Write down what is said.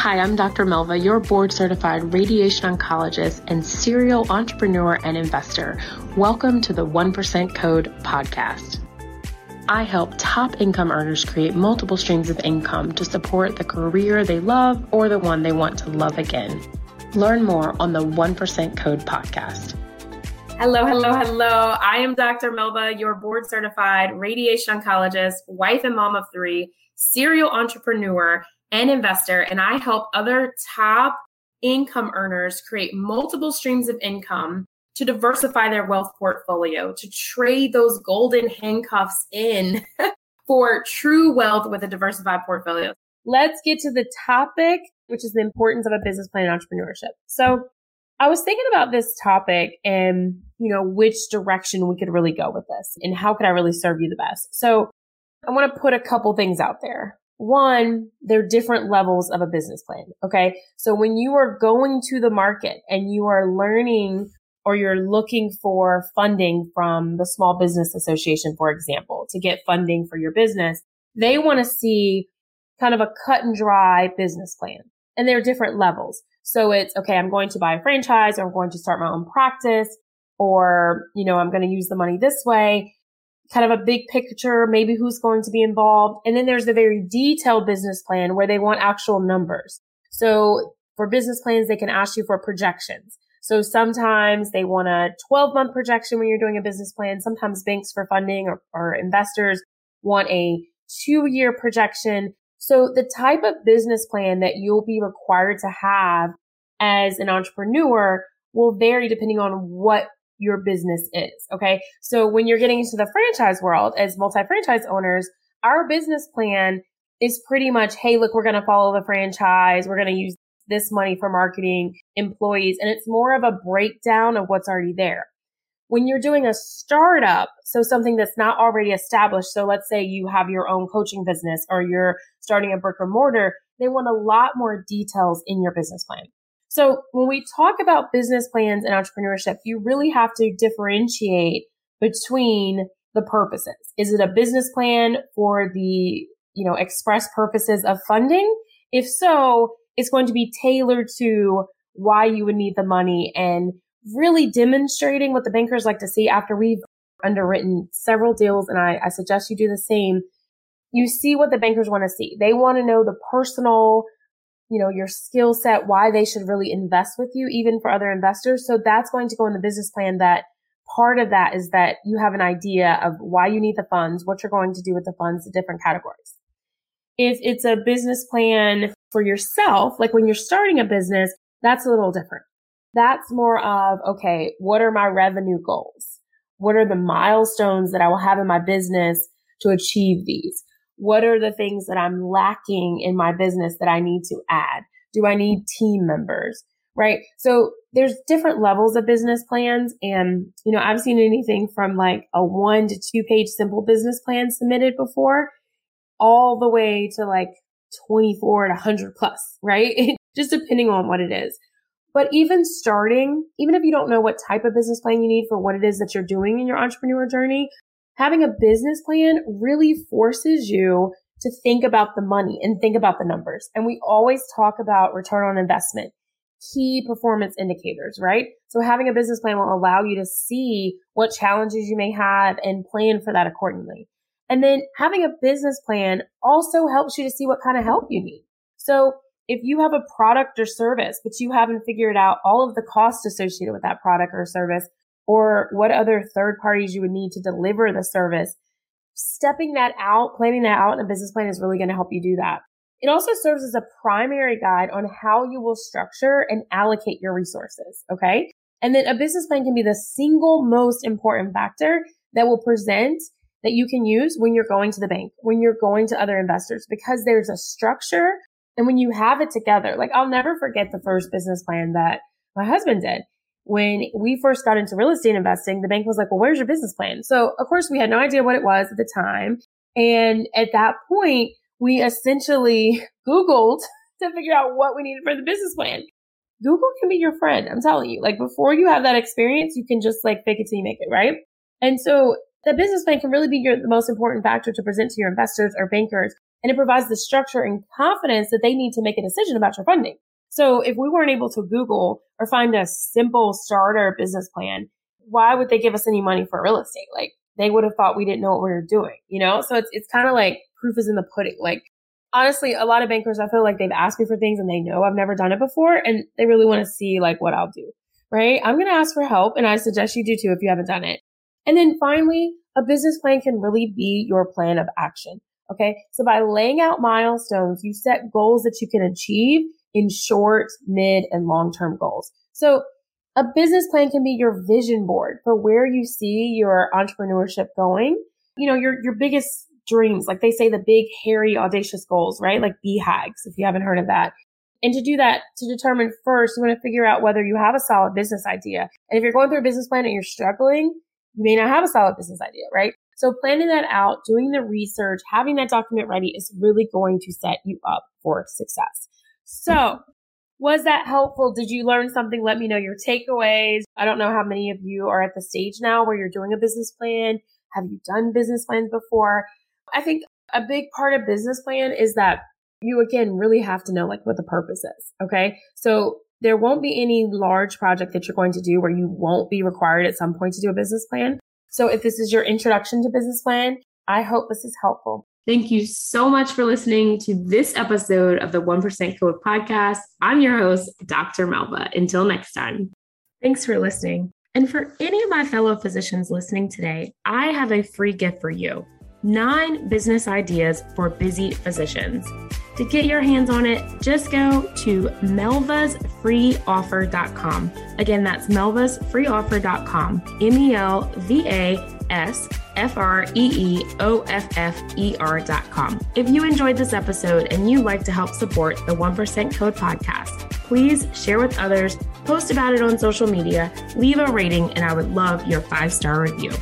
Hi, I'm Dr. Melva, your board certified radiation oncologist and serial entrepreneur and investor. Welcome to the 1% Code podcast. I help top income earners create multiple streams of income to support the career they love or the one they want to love again. Learn more on the 1% Code podcast. Hello, hello, hello. I am Dr. Melva, your board certified radiation oncologist, wife and mom of three, serial entrepreneur and investor, and I help other top income earners create multiple streams of income to diversify their wealth portfolio, to trade those golden handcuffs in for true wealth with a diversified portfolio. Let's get to the topic, which is the importance of a business plan entrepreneurship. So I was thinking about this topic and, you know, which direction we could really go with this and how could I really serve you the best. So I want to put a couple things out there one, there are different levels of a business plan. Okay. So when you are going to the market and you are learning or you're looking for funding from the Small Business Association, for example, to get funding for your business, they want to see kind of a cut and dry business plan. And there are different levels. So it's, okay, I'm going to buy a franchise or I'm going to start my own practice or, you know, I'm going to use the money this way kind of a big picture, maybe who's going to be involved. And then there's the very detailed business plan where they want actual numbers. So for business plans, they can ask you for projections. So sometimes they want a 12 month projection when you're doing a business plan. Sometimes banks for funding or, or investors want a two year projection. So the type of business plan that you'll be required to have as an entrepreneur will vary depending on what your business is. Okay. So when you're getting into the franchise world as multi-franchise owners, our business plan is pretty much, Hey, look, we're going to follow the franchise. We're going to use this money for marketing employees. And it's more of a breakdown of what's already there. When you're doing a startup, so something that's not already established. So let's say you have your own coaching business or you're starting a brick or mortar. They want a lot more details in your business plan. So when we talk about business plans and entrepreneurship, you really have to differentiate between the purposes. Is it a business plan for the, you know, express purposes of funding? If so, it's going to be tailored to why you would need the money and really demonstrating what the bankers like to see after we've underwritten several deals. And I, I suggest you do the same. You see what the bankers want to see. They want to know the personal you know, your skill set, why they should really invest with you, even for other investors. So that's going to go in the business plan that part of that is that you have an idea of why you need the funds, what you're going to do with the funds, the different categories. If it's a business plan for yourself, like when you're starting a business, that's a little different. That's more of, okay, what are my revenue goals? What are the milestones that I will have in my business to achieve these? What are the things that I'm lacking in my business that I need to add? Do I need team members? Right. So there's different levels of business plans. And, you know, I've seen anything from like a one to two page simple business plan submitted before all the way to like 24 to 100 plus, right? Just depending on what it is. But even starting, even if you don't know what type of business plan you need for what it is that you're doing in your entrepreneur journey, having a business plan really forces you to think about the money and think about the numbers. And we always talk about return on investment, key performance indicators, right? So having a business plan will allow you to see what challenges you may have and plan for that accordingly. And then having a business plan also helps you to see what kind of help you need. So if you have a product or service, but you haven't figured out all of the costs associated with that product or service, or what other third parties you would need to deliver the service. Stepping that out, planning that out in a business plan is really going to help you do that. It also serves as a primary guide on how you will structure and allocate your resources. Okay. And then a business plan can be the single most important factor that will present that you can use when you're going to the bank, when you're going to other investors, because there's a structure. And when you have it together, like I'll never forget the first business plan that my husband did when we first got into real estate investing, the bank was like, well, where's your business plan? So of course we had no idea what it was at the time. And at that point, we essentially Googled to figure out what we needed for the business plan. Google can be your friend. I'm telling you, like before you have that experience, you can just like fake it till you make it, right? And so the business plan can really be your, the most important factor to present to your investors or bankers and it provides the structure and confidence that they need to make a decision about your funding. So if we weren't able to Google or find a simple starter business plan, why would they give us any money for real estate? Like they would have thought we didn't know what we were doing, you know? So it's, it's kind of like proof is in the pudding. Like honestly, a lot of bankers, I feel like they've asked me for things and they know I've never done it before and they really want to see like what I'll do, right? I'm going to ask for help and I suggest you do too if you haven't done it. And then finally, a business plan can really be your plan of action. Okay. So by laying out milestones, you set goals that you can achieve in short, mid, and long-term goals. So a business plan can be your vision board for where you see your entrepreneurship going. You know, your, your biggest dreams, like they say the big, hairy, audacious goals, right? Like BHAGs, if you haven't heard of that. And to do that, to determine first, you want to figure out whether you have a solid business idea. And if you're going through a business plan and you're struggling, you may not have a solid business idea, right? So planning that out, doing the research, having that document ready is really going to set you up for success. So was that helpful? Did you learn something? Let me know your takeaways. I don't know how many of you are at the stage now where you're doing a business plan. Have you done business plans before? I think a big part of business plan is that you again really have to know like what the purpose is. Okay. So there won't be any large project that you're going to do where you won't be required at some point to do a business plan. So if this is your introduction to business plan, I hope this is helpful. Thank you so much for listening to this episode of the 1% Code podcast. I'm your host, Dr. Melva. Until next time. Thanks for listening. And for any of my fellow physicians listening today, I have a free gift for you nine business ideas for busy physicians. To get your hands on it, just go to melvasfreeoffer.com. Again, that's melvasfreeoffer.com. M E L V A S F R E E O F F E com. If you enjoyed this episode and you'd like to help support the 1% Code podcast, please share with others, post about it on social media, leave a rating, and I would love your five star review.